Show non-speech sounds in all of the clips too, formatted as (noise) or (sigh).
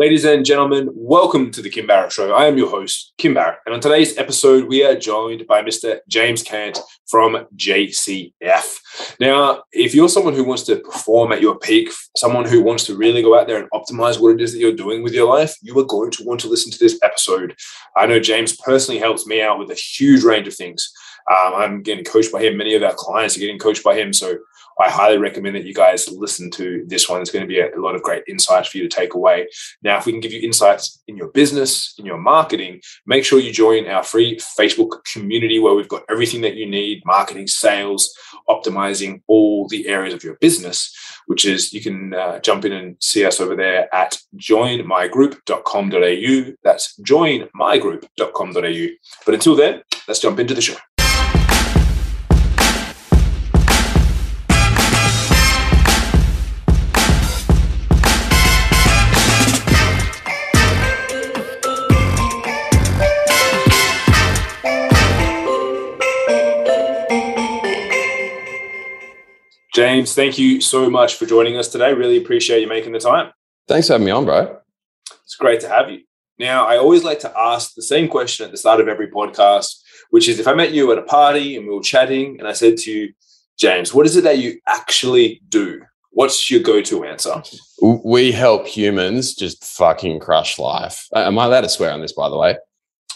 Ladies and gentlemen, welcome to the Kim Barrett Show. I am your host, Kim Barrett. And on today's episode, we are joined by Mr. James Cant from JCF. Now, if you're someone who wants to perform at your peak, someone who wants to really go out there and optimize what it is that you're doing with your life, you are going to want to listen to this episode. I know James personally helps me out with a huge range of things. Um, I'm getting coached by him. Many of our clients are getting coached by him. So I highly recommend that you guys listen to this one. It's going to be a, a, lot of great insights for you to take away. Now, if we can give you insights in your business, in your marketing, make sure you join our free Facebook community where we've got everything that you need marketing, sales, optimizing all the areas of your business, which is you can uh, jump in and see us over there at joinmygroup.com.au. That's joinmygroup.com.au. But until then, let's jump into the show. James, thank you so much for joining us today. Really appreciate you making the time. Thanks for having me on, bro. It's great to have you. Now, I always like to ask the same question at the start of every podcast, which is if I met you at a party and we were chatting and I said to you, James, what is it that you actually do? What's your go to answer? We help humans just fucking crush life. Am I allowed to swear on this, by the way?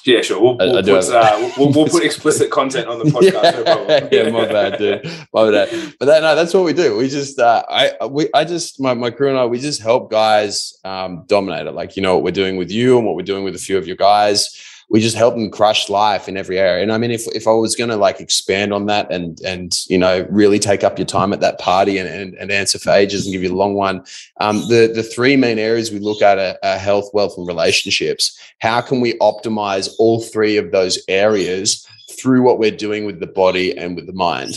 Yeah, sure. We'll, we'll, put, uh, we'll, we'll, put, explicit (laughs) content on the podcast. yeah, (laughs) yeah, my (laughs) bad, dude. My bad. But that, no, that's what we do. We just, uh, I, we, I just, my, my crew and I, we just help guys um, dominate it. Like, you know, what we're doing with you and what we're doing with a few of your guys we just help them crush life in every area. And I mean, if, if I was going to like expand on that and, and, you know, really take up your time at that party and, and, and answer for ages and give you a long one, um, the, the three main areas we look at are, are health, wealth, and relationships. How can we optimize all three of those areas through what we're doing with the body and with the mind?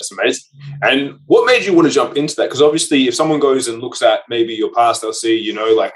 That's amazing. And what made you want to jump into that? Because obviously, if someone goes and looks at maybe your past, they'll see, you know, like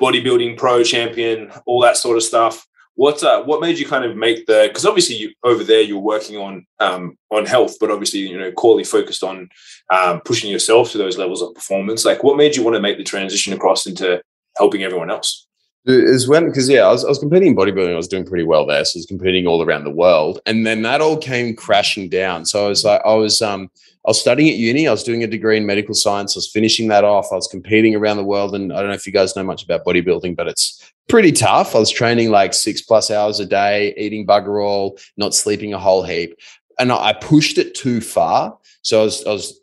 bodybuilding pro champion, all that sort of stuff. What uh, what made you kind of make the? Because obviously you over there you're working on um, on health, but obviously you know core focused on um, pushing yourself to those levels of performance. Like, what made you want to make the transition across into helping everyone else? Is when because yeah, I was, I was competing in bodybuilding. I was doing pretty well there, so I was competing all around the world, and then that all came crashing down. So I was like, I was um, I was studying at uni. I was doing a degree in medical science. I was finishing that off. I was competing around the world, and I don't know if you guys know much about bodybuilding, but it's pretty tough. I was training like six plus hours a day, eating bugger all, not sleeping a whole heap. And I pushed it too far. So I was, I was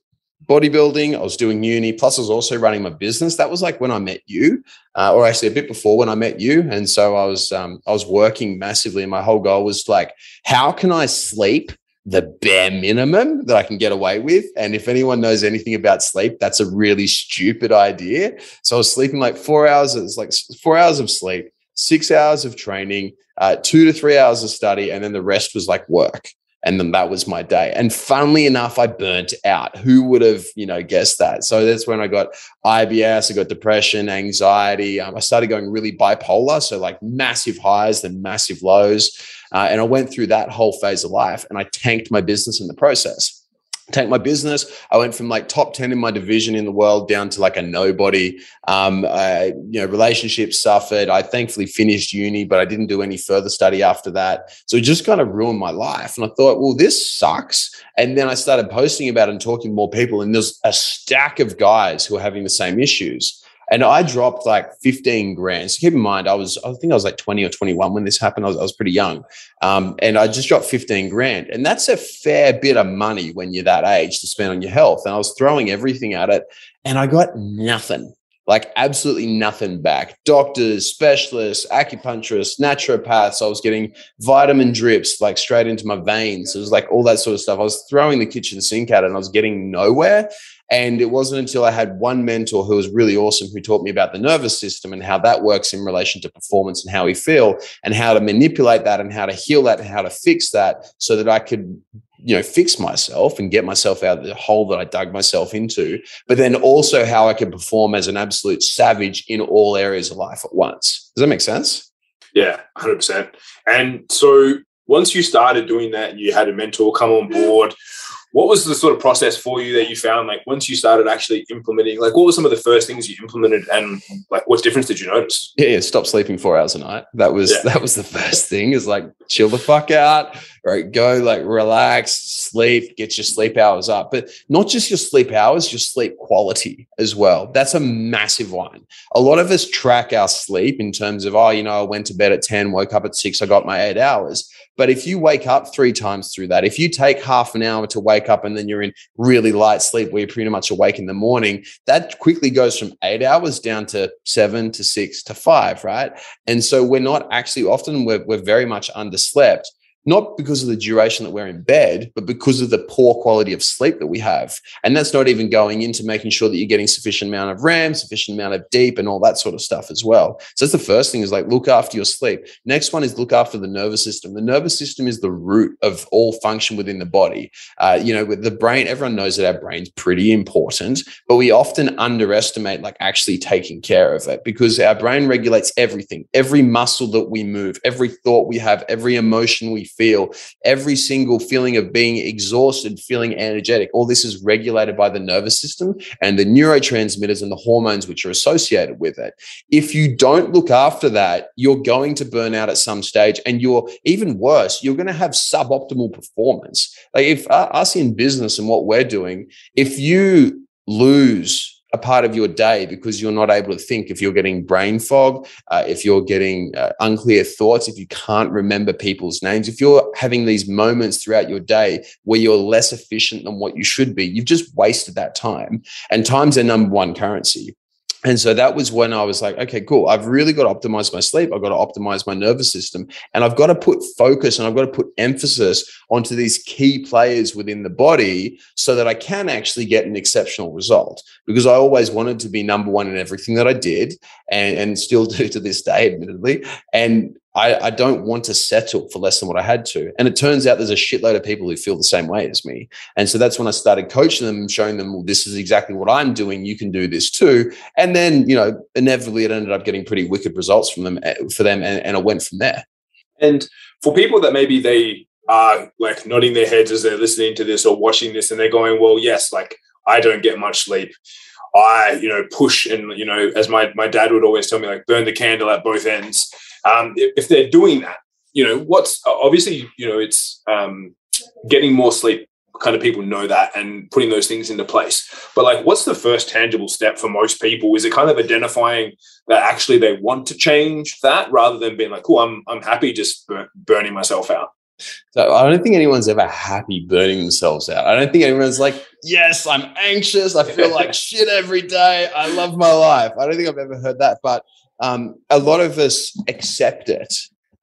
bodybuilding, I was doing uni, plus I was also running my business. That was like when I met you, uh, or actually a bit before when I met you. And so I was um, I was working massively, and my whole goal was like, how can I sleep the bare minimum that I can get away with. And if anyone knows anything about sleep, that's a really stupid idea. So I was sleeping like four hours, it's like four hours of sleep, six hours of training, uh, two to three hours of study, and then the rest was like work. And then that was my day. And funnily enough, I burnt out. Who would have, you know, guessed that? So that's when I got IBS, I got depression, anxiety. Um, I started going really bipolar. So like massive highs, then massive lows. Uh, and I went through that whole phase of life and I tanked my business in the process. Tanked my business. I went from like top 10 in my division in the world down to like a nobody. Um, I, you know, relationships suffered. I thankfully finished uni, but I didn't do any further study after that. So it just kind of ruined my life. And I thought, well, this sucks. And then I started posting about it and talking to more people. And there's a stack of guys who are having the same issues. And I dropped like 15 grand. So keep in mind, I was, I think I was like 20 or 21 when this happened. I was, I was pretty young. Um, and I just dropped 15 grand. And that's a fair bit of money when you're that age to spend on your health. And I was throwing everything at it and I got nothing like absolutely nothing back. Doctors, specialists, acupuncturists, naturopaths. I was getting vitamin drips like straight into my veins. It was like all that sort of stuff. I was throwing the kitchen sink at it and I was getting nowhere. And it wasn't until I had one mentor who was really awesome who taught me about the nervous system and how that works in relation to performance and how we feel and how to manipulate that and how to heal that and how to fix that so that I could you know fix myself and get myself out of the hole that I dug myself into but then also how I can perform as an absolute savage in all areas of life at once. Does that make sense? Yeah 100% and so once you started doing that and you had a mentor come on board what was the sort of process for you that you found like once you started actually implementing like what were some of the first things you implemented and like what difference did you notice? Yeah, yeah stop sleeping four hours a night. That was yeah. that was the (laughs) first thing is like chill the fuck out right? Go like relax sleep get your sleep hours up. But not just your sleep hours your sleep quality as well. That's a massive one. A lot of us track our sleep in terms of oh you know i went to bed at 10 woke up at 6 i got my 8 hours. But if you wake up three times through that, if you take half an hour to wake up and then you're in really light sleep where you're pretty much awake in the morning, that quickly goes from eight hours down to seven to six to five, right? And so we're not actually often we're, we're very much underslept not because of the duration that we're in bed, but because of the poor quality of sleep that we have. And that's not even going into making sure that you're getting sufficient amount of REM, sufficient amount of deep, and all that sort of stuff as well. So that's the first thing is like look after your sleep. Next one is look after the nervous system. The nervous system is the root of all function within the body. Uh, you know, with the brain, everyone knows that our brain's pretty important, but we often underestimate like actually taking care of it because our brain regulates everything, every muscle that we move, every thought we have, every emotion we feel, every single feeling of being exhausted, feeling energetic, all this is regulated by the nervous system and the neurotransmitters and the hormones which are associated with it. If you don't look after that, you're going to burn out at some stage and you're even worse, you're going to have suboptimal performance. Like if uh, us in business and what we're doing, if you lose a part of your day because you're not able to think. If you're getting brain fog uh, if you're getting uh, unclear thoughts if you can't remember people's names if you're having these moments throughout your day where you're less efficient than what you should be you've just wasted that time. And time's their number one currency and so that was when I was like, okay, cool. I've really got to optimize my sleep. I've got to optimize my nervous system. And I've got to put focus and I've got to put emphasis onto these key players within the body so that I can actually get an exceptional result. Because I always wanted to be number one in everything that I did and, and still (laughs) do to this day, admittedly. And I, I, don't want to settle for less than what I had to. And it turns out there's a shitload of people who feel the same way as me. And so that's when I started coaching them showing them, well, this is exactly what I'm doing. You can do this too. And then, you know, inevitably it ended up getting pretty wicked results from them eh, for them. And, and it went from there. And for people that maybe they are like nodding their heads as they're listening to this or watching this and they're going, well, yes, like I don't get much sleep. I, you know, push and, you know, as my, my dad would always tell me, like burn the candle at both ends um, if they're doing that, you know, what's obviously, you know, it's um, getting more sleep. Kind of people know that and putting those things into place. But like, what's the first tangible step for most people? Is it kind of identifying that actually they want to change that rather than being like, "Oh, I'm I'm happy just burning myself out." So I don't think anyone's ever happy burning themselves out. I don't think anyone's like, yes, I'm anxious. I feel like (laughs) shit every day. I love my life. I don't think I've ever heard that. But um, a lot of us accept it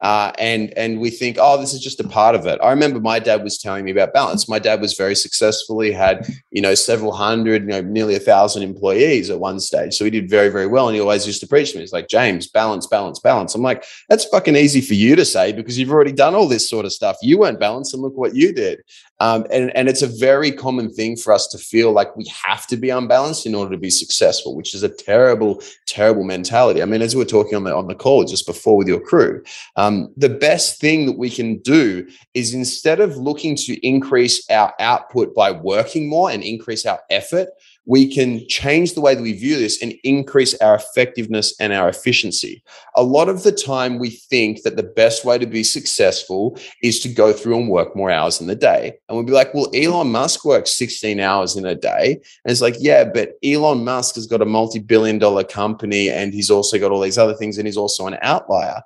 uh, and and we think, oh, this is just a part of it. I remember my dad was telling me about balance. My dad was very successful. He had you know several hundred, you know, nearly a thousand employees at one stage. So he did very very well, and he always used to preach to me. He's like, James, balance, balance, balance. I'm like, that's fucking easy for you to say because you've already done all this sort of stuff. You weren't balanced, and look what you did. Um, and, and it's a very common thing for us to feel like we have to be unbalanced in order to be successful, which is a terrible, terrible mentality. I mean, as we are talking on the on the call just before with your crew, um, the best thing that we can do is instead of looking to increase our output by working more and increase our effort, we can change the way that we view this and increase our effectiveness and our efficiency. A lot of the time, we think that the best way to be successful is to go through and work more hours in the day. And we'll be like, well, Elon Musk works 16 hours in a day. And it's like, yeah, but Elon Musk has got a multi billion dollar company and he's also got all these other things and he's also an outlier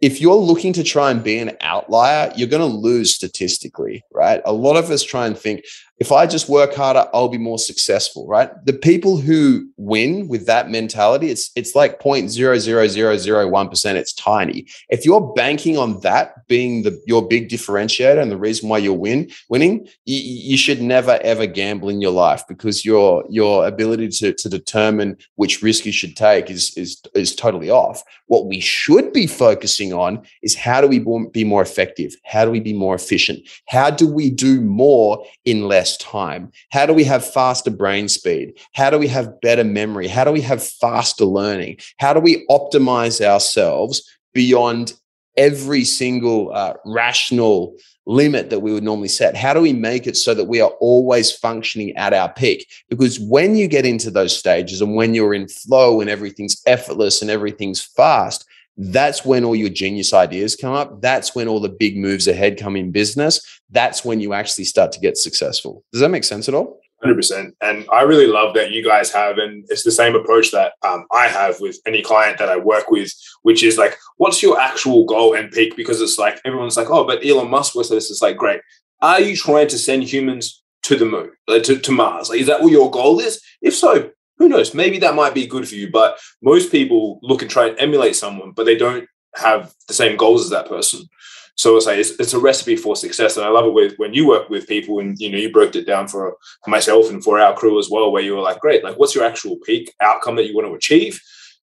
if you're looking to try and be an outlier, you're going to lose statistically, right? A lot of us try and think, if I just work harder, I'll be more successful, right? The people who win with that mentality, it's it's like 0.00001%. It's tiny. If you're banking on that being the your big differentiator and the reason why you're win winning, you, you should never ever gamble in your life because your your ability to, to determine which risk you should take is is is totally off. What we should be focusing on is how do we be more effective? How do we be more efficient? How do we do more in less less time? How do we have faster brain speed? How do we have better memory? How do we have faster learning? How do we optimize ourselves beyond every single uh, rational limit that we would normally set? How do we make it so that we are always functioning at our peak? Because when you get into those stages and when you're in flow and everything's effortless and everything's fast, that's when all your genius ideas come up. That's when all the big moves ahead come in business. That's when you actually start to get successful. Does that make sense at all? 100%. And I really love that you guys have, and it's the same approach that um, I have with any client that I work with, which is like, what's your actual goal and peak? Because it's like, everyone's like, oh, but Elon Musk was this. It's like, great. Are you trying to send humans to the moon, to, to Mars? Like, is that what your goal is? If so, who knows? Maybe that might be good for you. But most people look and try and emulate someone, but they don't have the same goals as that person. So it's like it's, it's, a recipe for success, and I love it with when you work with people, and you know you broke it down for, for myself and for our crew as well, where you were like, great, like what's your actual peak outcome that you want to achieve,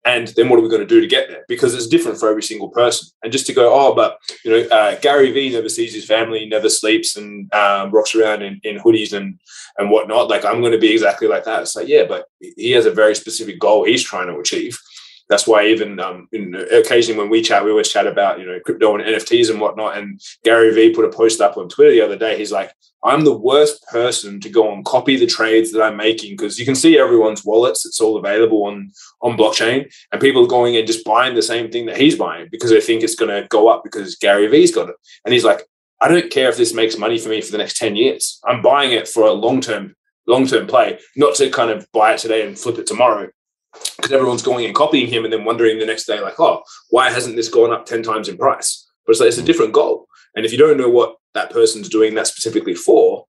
and then what are we going to do to get there? Because it's different for every single person. And just to go, oh, but you know, uh, Gary Vee never sees his family, never sleeps, and um, rocks around in, in hoodies and and whatnot. Like I'm going to be exactly like that. It's like, yeah, but he has a very specific goal he's trying to achieve that's why even um, occasionally when we chat, we always chat about you know crypto and NFTs and whatnot. And Gary Vee put a post up on Twitter the other day. He's like, "I'm the worst person to go and copy the trades that I'm making because you can see everyone's wallets. It's all available on on blockchain, and people are going and just buying the same thing that he's buying because they think it's going to go up because Gary Vee's got it. And he's like, I don't care if this makes money for me for the next ten years. I'm buying it for a long term long term play, not to kind of buy it today and flip it tomorrow." Because everyone's going and copying him and then wondering the next day, like, oh, why hasn't this gone up 10 times in price? But it's like, it's a different goal. And if you don't know what that person's doing that specifically for,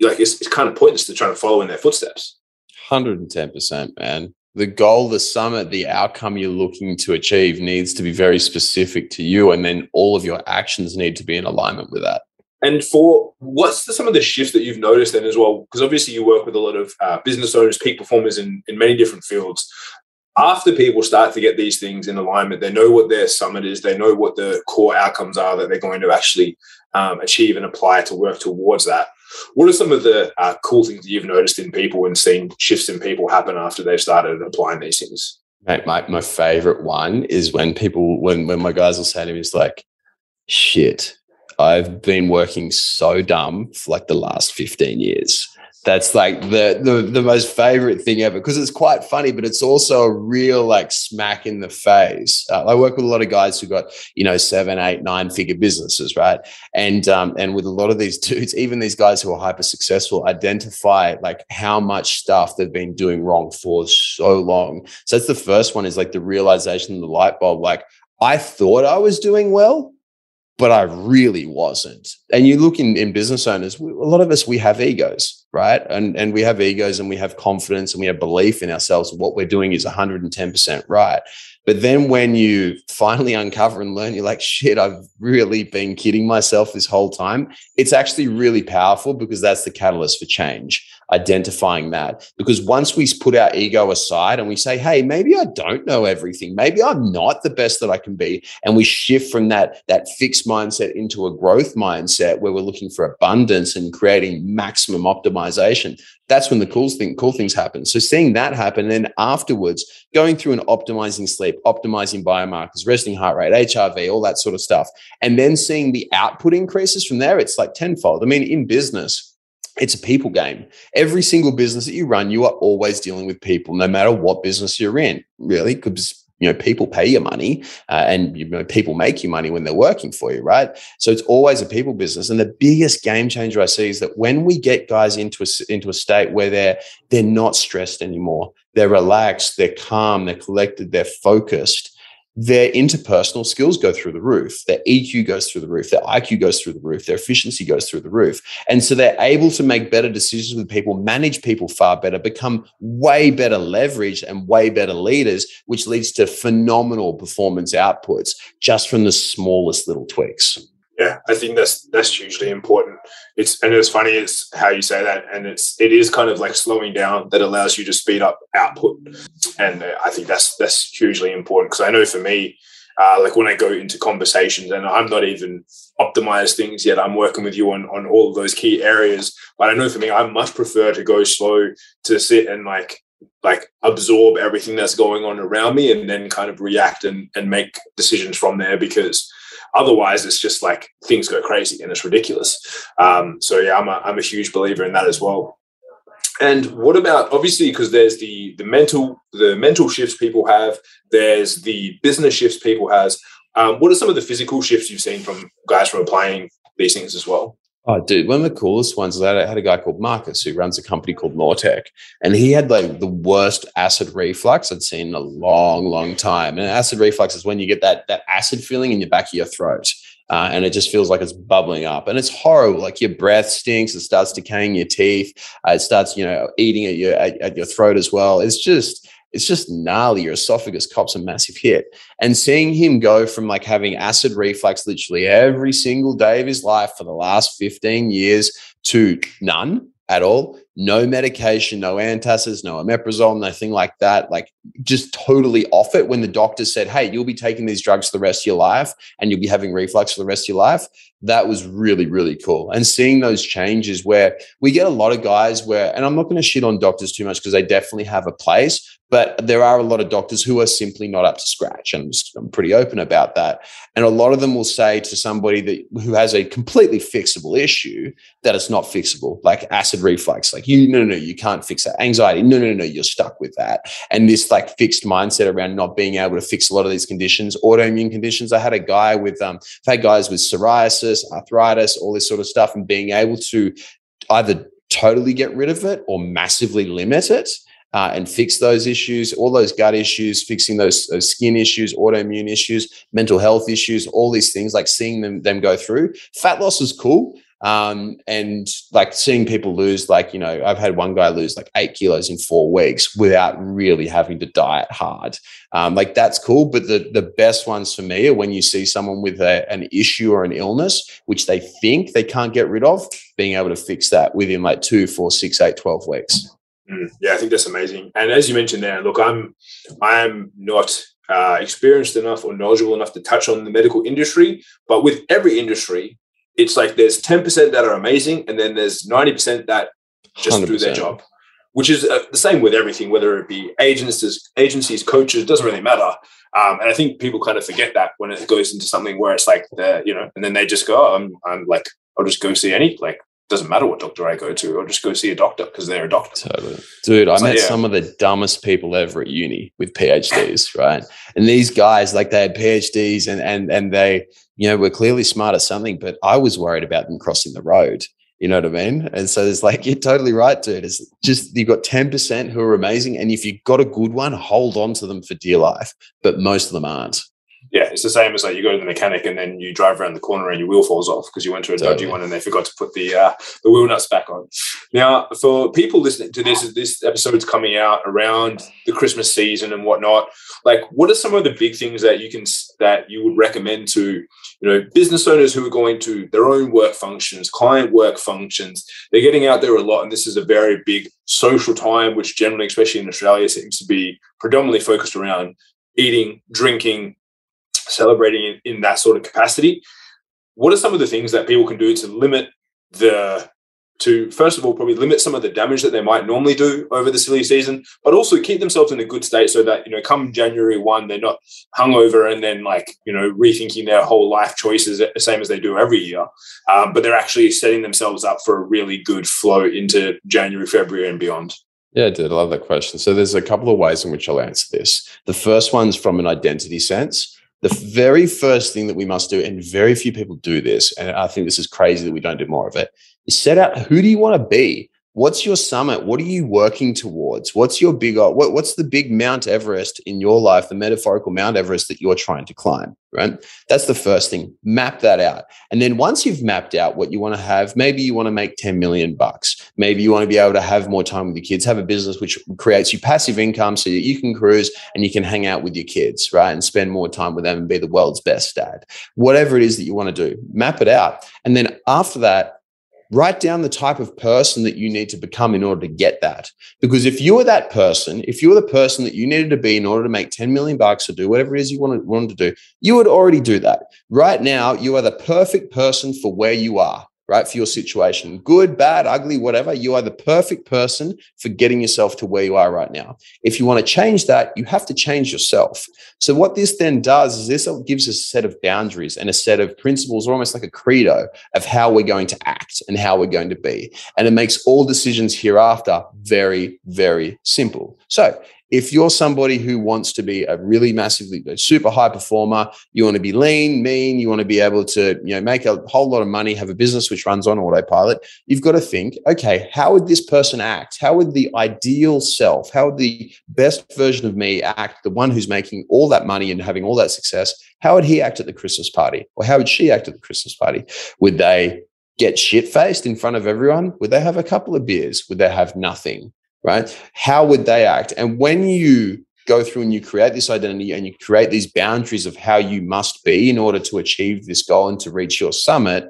like, it's, it's kind of pointless to try to follow in their footsteps. 110%, man. The goal, the summit, the outcome you're looking to achieve needs to be very specific to you. And then all of your actions need to be in alignment with that. And for what's the, some of the shifts that you've noticed then as well? Because obviously you work with a lot of uh, business owners, peak performers in, in many different fields. After people start to get these things in alignment, they know what their summit is, they know what the core outcomes are that they're going to actually um, achieve and apply to work towards that. What are some of the uh, cool things that you've noticed in people and seen shifts in people happen after they've started applying these things? Mate, my, my favorite one is when people, when, when my guys will say to me, it's like, shit, I've been working so dumb for like the last 15 years. That's like the, the the most favorite thing ever because it's quite funny, but it's also a real like smack in the face. Uh, I work with a lot of guys who got you know seven, eight, nine figure businesses, right? And um, and with a lot of these (laughs) dudes, even these guys who are hyper successful, identify like how much stuff they've been doing wrong for so long. So that's the first one is like the realization the light bulb. Like I thought I was doing well, but I really wasn't. And you look in, in business owners, a lot of us, we have egos, right? And, and we have egos and we have confidence and we have belief in ourselves. What we're doing is 110% right. But then when you finally uncover and learn, you're like, shit, I've really been kidding myself this whole time. It's actually really powerful because that's the catalyst for change identifying that. Because once we put our ego aside and we say, hey, maybe I don't know everything, maybe I'm not the best that I can be, and we shift from that, that fixed mindset into a growth mindset where we're looking for abundance and creating maximum optimization, that's when the cool thing, cool things happen. So seeing that happen, and then afterwards going through and optimizing sleep, optimizing biomarkers, resting heart rate, HRV, all that sort of stuff, and then seeing the output increases from there, it's like tenfold. I mean, in business, it's a people game. Every single business that you run, you are always dealing with people, no matter what business you're in, really, because you know people pay your money uh, and you know people make you money when they're working for you right so it's always a people business and the biggest game changer i see is that when we get guys into a, into a state where they're they're not stressed anymore they're relaxed they're calm they're collected they're focused their interpersonal skills go through the roof, their EQ goes through the roof, their IQ goes through the roof, their efficiency goes through the roof. And so they're able to make better decisions with people, manage people far better, become way better leverage and way better leaders, which leads to phenomenal performance outputs just from the smallest little tweaks yeah, I think that's that's hugely important. It's and it's funny it's how you say that, and it's it is kind of like slowing down that allows you to speed up output, and uh, I think that's that's hugely important because I know for me, uh, like when I go into conversations and I'm not even optimized things yet, I'm working with you on on all of those key areas. But I know for me, I much prefer to go slow to sit and like like absorb everything that's going on around me and then kind of react and, and make decisions from there because otherwise it's just like things go crazy and it's ridiculous. Um, so yeah I'm a, I'm a huge believer in that as well. And what about obviously because there's the the mental the mental shifts people have there's the business shifts people has um, what are some of the physical shifts you've seen from guys from applying these things as well Oh, dude, one of the coolest ones is I had a guy called Marcus who runs a company called Nortec, and he had like the worst acid reflux I'd seen in a long, long time. And acid reflux is when you get that that acid feeling in your back of your throat, uh, and it just feels like it's bubbling up, and it's horrible. Like your breath stinks, it starts decaying your teeth, uh, it starts, you know, eating at your at, at your throat as well. It's just it's just gnarly. Your esophagus cops a massive hit. And seeing him go from like having acid reflux literally every single day of his life for the last 15 years to none at all, no medication, no antacids, no omeprazole, nothing like that. Like just totally off it when the doctor said, Hey, you'll be taking these drugs for the rest of your life and you'll be having reflux for the rest of your life. That was really, really cool. And seeing those changes where we get a lot of guys where, and I'm not going to shit on doctors too much because they definitely have a place, but there are a lot of doctors who are simply not up to scratch. And I'm, just, I'm pretty open about that. And a lot of them will say to somebody that who has a completely fixable issue that it's not fixable, like acid reflux. Like you, no, no, no, you can't fix that. Anxiety, no, no, no, you're stuck with that. And this like fixed mindset around not being able to fix a lot of these conditions, autoimmune conditions. I had a guy with, um, I've had guys with psoriasis, arthritis, all this sort of stuff, and being able to either totally get rid of it or massively limit it uh, and fix those issues, all those gut issues, fixing those, those, skin issues, autoimmune issues, mental health issues, all these things, like seeing them them go through. Fat loss is cool. Um, and like seeing people lose, like, you know, I've had one guy lose like eight kilos in four weeks without really having to diet hard. Um, like that's cool. But the, the best ones for me are when you see someone with a, an issue or an illness, which they think they can't get rid of, being able to fix that within like two, four, six, eight, 12 weeks. Mm, yeah, I think that's amazing. And as you mentioned there, look, I'm I am not uh, experienced enough or knowledgeable enough to touch on the medical industry, but with every industry, it's like there's 10% that are amazing, and then there's 90% that just 100%. do their job, which is uh, the same with everything, whether it be agencies, agencies, coaches, doesn't really matter. Um, and I think people kind of forget that when it goes into something where it's like the, you know, and then they just go, oh, I'm, I'm like, I'll just go see any like doesn't matter what doctor I go to, I'll just go see a doctor because they're a doctor. Totally. Dude, I met yeah. some of the dumbest people ever at uni with PhDs, right? And these guys, like they had PhDs and and and they, you know, were clearly smart at something, but I was worried about them crossing the road. You know what I mean? And so it's like, (laughs) you're totally right, dude. It's just you've got 10% who are amazing. And if you've got a good one, hold on to them for dear life. But most of them aren't yeah, it's the same as like you go to the mechanic and then you drive around the corner and your wheel falls off because you went to a totally. dodgy one and they forgot to put the uh, the wheel nuts back on. Now, for people listening to this, this episode's coming out around the Christmas season and whatnot. Like, what are some of the big things that you can that you would recommend to you know business owners who are going to their own work functions, client work functions? They're getting out there a lot, and this is a very big social time, which generally, especially in Australia, seems to be predominantly focused around eating, drinking, celebrating in, in that sort of capacity. What are some of the things that people can do to limit the to first of all probably limit some of the damage that they might normally do over the silly season, but also keep themselves in a good state so that you know come January one they're not hungover and then like you know rethinking their whole life choices the same as they do every year, um, but they're actually setting themselves up for a really good flow into January, February, and beyond. Yeah, I did. I love that question. So there's a couple of ways in which I'll answer this. The first one's from an identity sense the very first thing that we must do, and very few people do this, and I think this is crazy that we don't do more of it, is set out who do you want to be? What's your summit? What are you working towards? What's your big uh, what, what's the big Mount Everest in your life, the metaphorical Mount Everest that you're trying to climb, right? That's the first thing. Map that out. And then once you've mapped out what you want to have, maybe you want to make 10 million bucks. Maybe you want to be able to have more time with your kids, have a business which creates you passive income so that you can cruise and you can hang out with your kids, right? And spend more time with them and be the world's best dad. Whatever it is that you want to do, map it out. And then after that, write down the type of person that you need to become in order to get that. Because if you were that person, if you were the person that you needed to be in order to make 10 million bucks or do whatever it is you wanted, wanted to do, you would already do that. Right now, you are the perfect person for where you are right? For your situation, good, bad, ugly, whatever, you are the perfect person for getting yourself to where you are right now. If you want to change that, you have to change yourself. So, what this then does is this gives us a set of boundaries and a set of principles, or almost like a credo of how we're going to act and how we're going to be. And it makes all decisions hereafter very, very simple. So, if you're somebody who wants to be a really massively super high performer, you want to be lean, mean, you want to be able to, you know, make a whole lot of money, have a business which runs on autopilot, you've got to think, okay, how would this person act? How would the ideal self, how would the best version of me act, the one who's making all that money and having all that success, how would he act at the Christmas party? Or how would she act at the Christmas party? Would they get shit faced in front of everyone? Would they have a couple of beers? Would they have nothing? Right? How would they act? And when you go through and you create this identity and you create these boundaries of how you must be in order to achieve this goal and to reach your summit,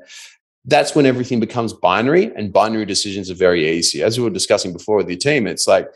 that's when everything becomes binary and binary decisions are very easy. As we were discussing before with your team, it's like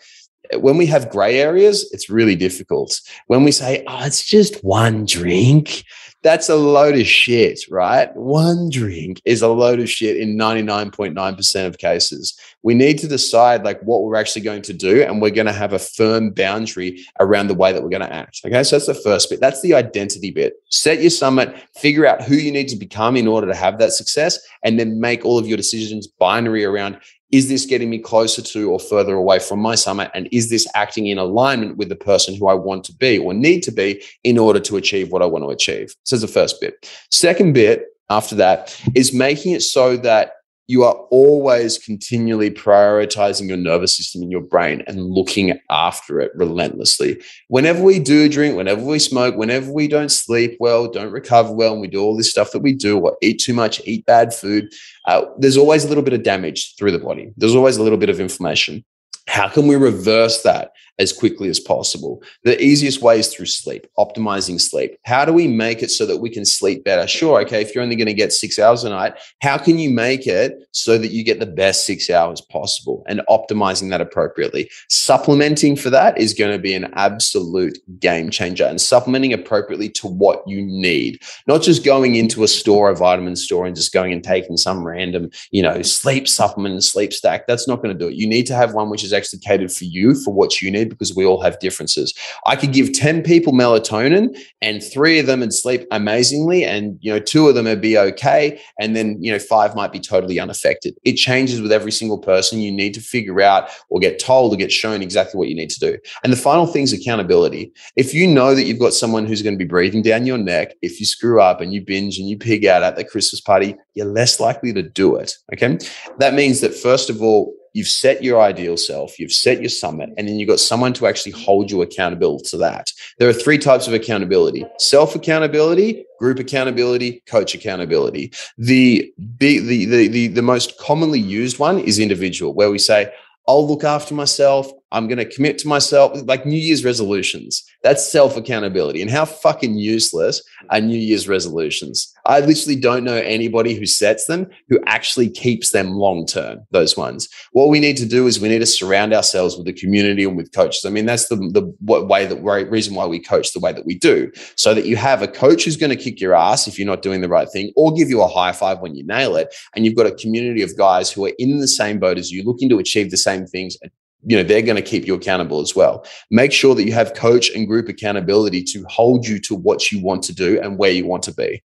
when we have gray areas, it's really difficult. When we say, oh, it's just one drink, that's a load of shit, right? One drink is a load of shit in 99.9% of cases. We need to decide like what we're actually going to do, and we're going to have a firm boundary around the way that we're going to act. Okay. So that's the first bit. That's the identity bit. Set your summit, figure out who you need to become in order to have that success, and then make all of your decisions binary around is this getting me closer to or further away from my summit? And is this acting in alignment with the person who I want to be or need to be in order to achieve what I want to achieve? So, that's the first bit. Second bit after that is making it so that you are always continually prioritizing your nervous system in your brain and looking after it relentlessly. Whenever we do drink, whenever we smoke, whenever we don't sleep well, don't recover well, and we do all this stuff that we do, or eat too much, eat bad food, uh, there's always a little bit of damage through the body. There's always a little bit of inflammation. How can we reverse that as quickly as possible? The easiest way is through sleep, optimizing sleep. How do we make it so that we can sleep better? Sure, okay, if you're only going to get six hours a night, how can you make it so that you get the best six hours possible and optimizing that appropriately? Supplementing for that is going to be an absolute game changer and supplementing appropriately to what you need, not just going into a store, a vitamin store, and just going and taking some random, you know, sleep supplement, and sleep stack. That's not going to do it. You need to have one which is actually catered for you for what you need because we all have differences. I could give 10 people melatonin and three of them would sleep amazingly and you know two of them would be okay and then you know five might be totally unaffected. It changes with every single person. You need to figure out or get told or get shown exactly what you need to do. And the final thing is accountability. If you know that you've got someone who's going to be breathing down your neck, if you screw up and you binge and you pig out at the Christmas party, you're less likely to do it. Okay. That means that first of all, you've set your ideal self, you've set your summit, and then you've got someone to actually hold you accountable to that. There are three types of accountability self accountability, group accountability, coach accountability. The, the, the, the, the most commonly used one is individual, where we say, I'll look after myself. I'm going to commit to myself, like New Year's resolutions. That's self accountability. And how fucking useless are New Year's resolutions? I literally don't know anybody who sets them who actually keeps them long term, those ones. What we need to do is we need to surround ourselves with the community and with coaches. I mean, that's the, the way that reason why we coach the way that we do, so that you have a coach who's going to kick your ass if you're not doing the right thing or give you a high five when you nail it. And you've got a community of guys who are in the same boat as you, looking to achieve the same things you know they're going to keep you accountable as well. Make sure that you have coach and group accountability to hold you to what you want to do and where you want to be.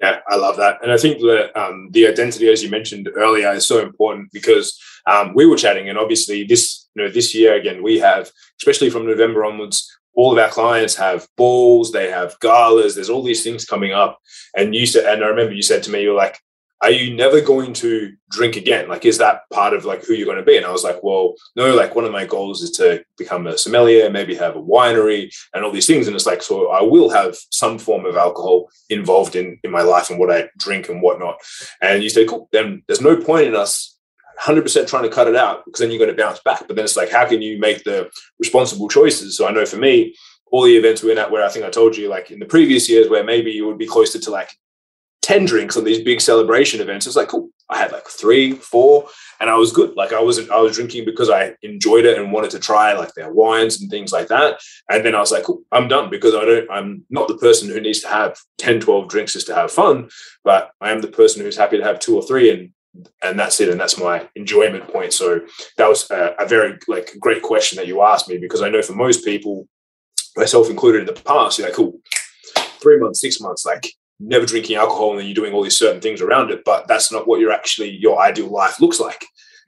Yeah i love that. And i think that um, the identity as you mentioned earlier is so important because um, we were chatting and obviously this you know this year again we have especially from november onwards all of our clients have balls they have galas there's all these things coming up. And you said and i remember you said to me you're like are you never going to drink again? Like, is that part of like who you're going to be? And I was like, well, no, like one of my goals is to become a sommelier, maybe have a winery and all these things. And it's like, so I will have some form of alcohol involved in, in my life and what I drink and whatnot. And you say, cool, then there's no point in us 100% trying to cut it out because then you're going to bounce back. But then it's like, how can you make the responsible choices? So I know for me, all the events we're at where I think I told you, like in the previous years, where maybe you would be closer to like 10 drinks on these big celebration events. It's like, cool. I had like three, four, and I was good. Like I wasn't, I was drinking because I enjoyed it and wanted to try like their wines and things like that. And then I was like, cool, I'm done because I don't, I'm not the person who needs to have 10, 12 drinks just to have fun, but I am the person who's happy to have two or three and and that's it and that's my enjoyment point so that was a, a, very like great question that you asked me because i know for most people myself included in the past you're like cool three months six months like never drinking alcohol and then you're doing all these certain things around it but that's not what you're actually your ideal life looks like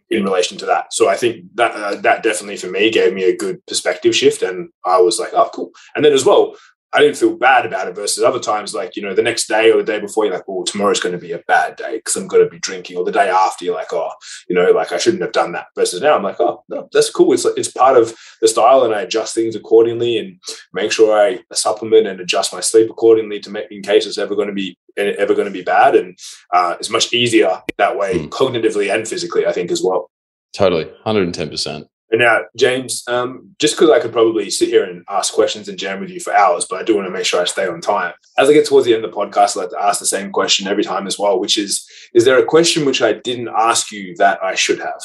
in relation to that. So i think that uh, that definitely for me gave me a good perspective shift and i was like oh cool. And then as well I didn't feel bad about it versus other times, like, you know, the next day or the day before, you're like, oh, tomorrow's going to be a bad day because I'm going to be drinking. Or the day after, you're like, oh, you know, like I shouldn't have done that. Versus now, I'm like, oh, no, that's cool. It's, it's part of the style and I adjust things accordingly and make sure I supplement and adjust my sleep accordingly to make in case it's ever going to be ever going to be bad. And uh, it's much easier that way, mm. cognitively and physically, I think, as well. Totally. 110%. And now, James, um, just because I could probably sit here and ask questions and jam with you for hours, but I do want to make sure I stay on time. As I get towards the end of the podcast, I like to ask the same question every time as well, which is Is there a question which I didn't ask you that I should have?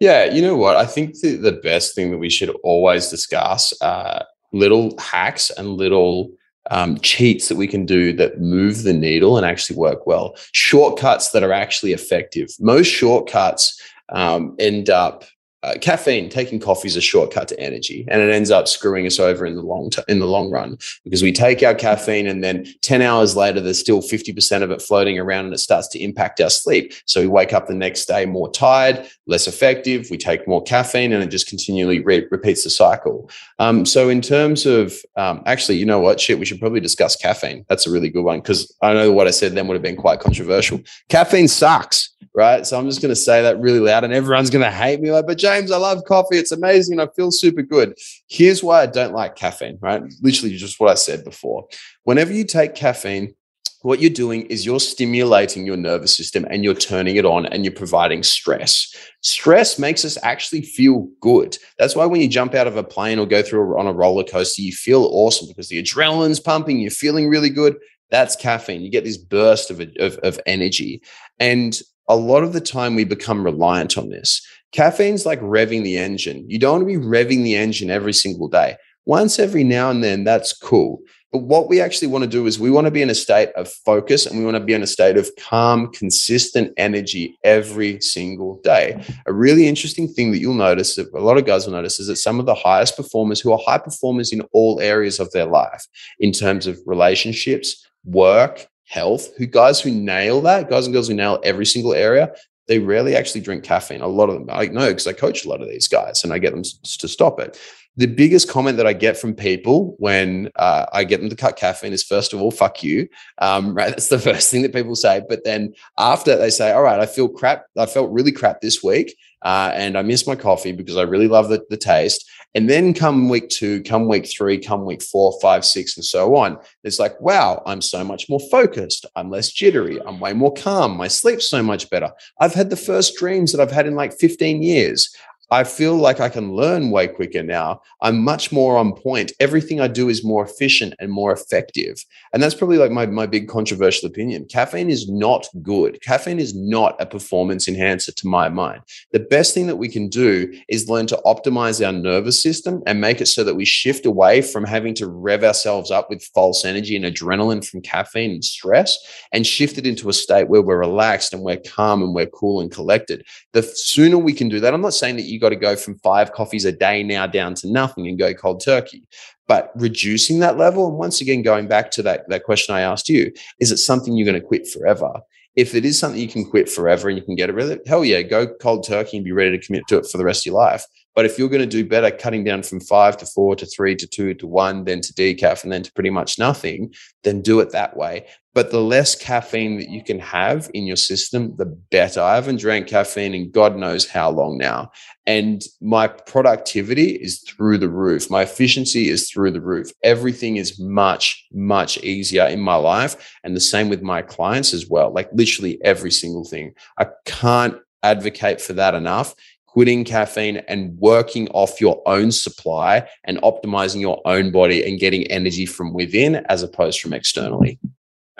Yeah, you know what? I think the, the best thing that we should always discuss are little hacks and little um, cheats that we can do that move the needle and actually work well. Shortcuts that are actually effective. Most shortcuts um, end up uh, caffeine, taking coffee is a shortcut to energy, and it ends up screwing us over in the long t- in the long run because we take our caffeine and then ten hours later there's still fifty percent of it floating around and it starts to impact our sleep. So we wake up the next day more tired, less effective. We take more caffeine and it just continually re- repeats the cycle. Um, so in terms of um, actually, you know what? Shit, we should probably discuss caffeine. That's a really good one because I know what I said then would have been quite controversial. Caffeine sucks right? So I'm just going to say that really loud, and everyone's going to hate me. Like, but James, I love coffee. It's amazing. I feel super good. Here's why I don't like caffeine, right? Literally, just what I said before. Whenever you take caffeine, what you're doing is you're stimulating your nervous system and you're turning it on and you're providing stress. Stress makes us actually feel good. That's why when you jump out of a plane or go through on a roller coaster, you feel awesome because the adrenaline's pumping, you're feeling really good. That's caffeine. You get this burst of, of, of energy. And a lot of the time we become reliant on this. Caffeine's like revving the engine. You don't want to be revving the engine every single day. Once every now and then, that's cool. But what we actually want to do is we want to be in a state of focus and we want to be in a state of calm, consistent energy every single day. A really interesting thing that you'll notice, that a lot of guys will notice, is that some of the highest performers who are high performers in all areas of their life, in terms of relationships, work, health, who guys who nail that, guys and girls who nail every single area, they rarely actually drink caffeine. A lot of them, I know because I coach a lot of these guys and I get them to stop it. The biggest comment that I get from people when uh, I get them to cut caffeine is first of all, fuck you. Um, right. That's the (laughs) first thing that people say. But then after they say, all right, I feel crap. I felt really crap this week. Uh, and I miss my coffee because I really love the, the taste. And then come week two, come week three, come week four, five, six, and so on. It's like, wow, I'm so much more focused. I'm less jittery. I'm way more calm. My sleep's so much better. I've had the first dreams that I've had in like 15 years. I feel like I can learn way quicker now. I'm much more on point. Everything I do is more efficient and more effective. And that's probably like my, my big controversial opinion. Caffeine is not good. Caffeine is not a performance enhancer to my mind. The best thing that we can do is learn to optimize our nervous system and make it so that we shift away from having to rev ourselves up with false energy and adrenaline from caffeine and stress and shift it into a state where we're relaxed and we're calm and we're cool and collected. The sooner we can do that, I'm not saying that you got to go from five coffees a day now down to nothing and go cold turkey. But reducing that level, and once again, going back to that, that question I asked you, is it something you're going to quit forever? If it is something you can quit forever and you can get rid of it, hell yeah, go cold turkey and be ready to commit to it for the rest of your life. But if you're going to do better cutting down from five to four to three to two to one, then to decaf and then to pretty much nothing, then do it that way. But the less caffeine that you can have in your system, the better. I haven't drank caffeine in God knows how long now. And my productivity is through the roof. My efficiency is through the roof. Everything is much, much easier in my life. And the same with my clients as well. Like literally every single thing. I can't advocate for that enough quitting caffeine and working off your own supply and optimizing your own body and getting energy from within as opposed from externally.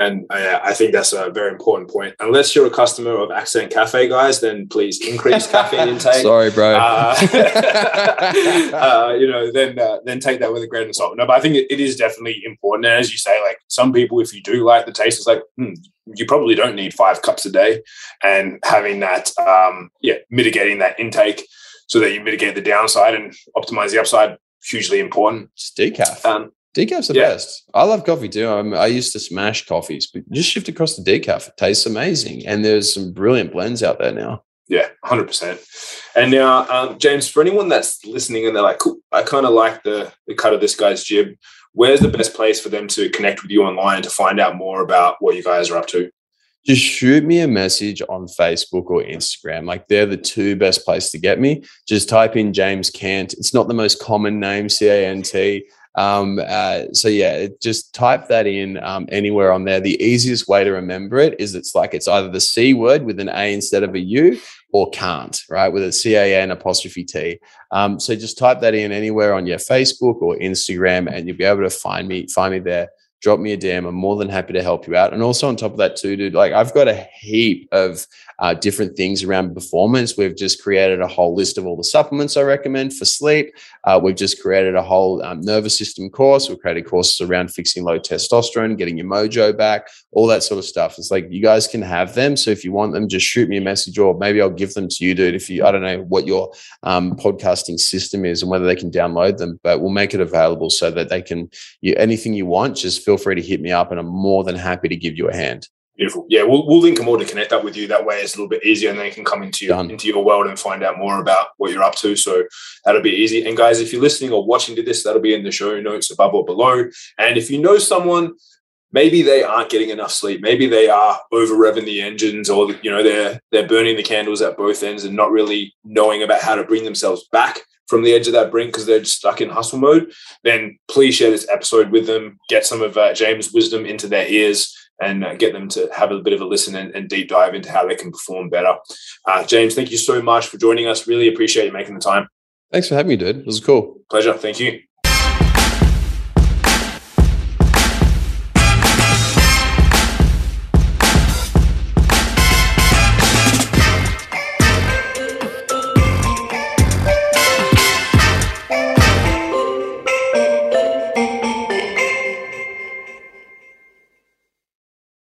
And uh, I think that's a very important point. Unless you're a customer of Accent Cafe, guys, then please increase caffeine (laughs) intake. Sorry, bro. Uh, (laughs) uh, you know, then uh, then take that with a grain of salt. No, but I think it, it is definitely important. And as you say, like some people, if you do like the taste, it's like hmm, you probably don't need five cups a day, and having that, um, yeah, mitigating that intake so that you mitigate the downside and optimize the upside, hugely important. It's decaf. Um, Decaf's the yeah. best. I love coffee too. I'm, i used to smash coffees, but just shift across to decaf. It tastes amazing. And there's some brilliant blends out there now. Yeah, 100%. And now, um, James, for anyone that's listening and they're like, cool, I kind of like the, the cut of this guy's jib, where's the best place for them to connect with you online to find out more about what you guys are up to? Just shoot me a message on Facebook or Instagram. Like they're the two best places to get me. Just type in James Cant. It's not the most common name, C A N T. Um, uh, so yeah, just type that in um, anywhere on there. The easiest way to remember it is it's like it's either the C word with an A instead of a U or can't, right? With a C A N apostrophe T. Um, so just type that in anywhere on your Facebook or Instagram, and you'll be able to find me, find me there drop me a DM. I'm more than happy to help you out. And also on top of that, too, dude, like I've got a heap of uh, different things around performance. We've just created a whole list of all the supplements I recommend for sleep. Uh, we've just created a whole um, nervous system course. We've created courses around fixing low testosterone, getting your mojo back, all that sort of stuff. It's like you guys can have them. So if you want them, just shoot me a message or maybe I'll give them to you, dude. If you, I don't know what your um, podcasting system is and whether they can download them, but we'll make it available so that they can, you, anything you want, just feel free to hit me up and I'm more than happy to give you a hand. Beautiful. Yeah, we'll, we'll link them all to connect up with you. That way it's a little bit easier and then you can come into your, into your world and find out more about what you're up to. So that'll be easy. And guys, if you're listening or watching to this, that'll be in the show notes above or below. And if you know someone, maybe they aren't getting enough sleep, maybe they are over revving the engines or, you know, they're, they're burning the candles at both ends and not really knowing about how to bring themselves back from the edge of that brink because they're just stuck in hustle mode, then please share this episode with them. Get some of uh, James' wisdom into their ears and uh, get them to have a bit of a listen and, and, deep dive into how they can perform better. Uh, James, thank you so much for joining us. Really appreciate you making the time. Thanks for having me, dude. It was cool. Pleasure. Thank you.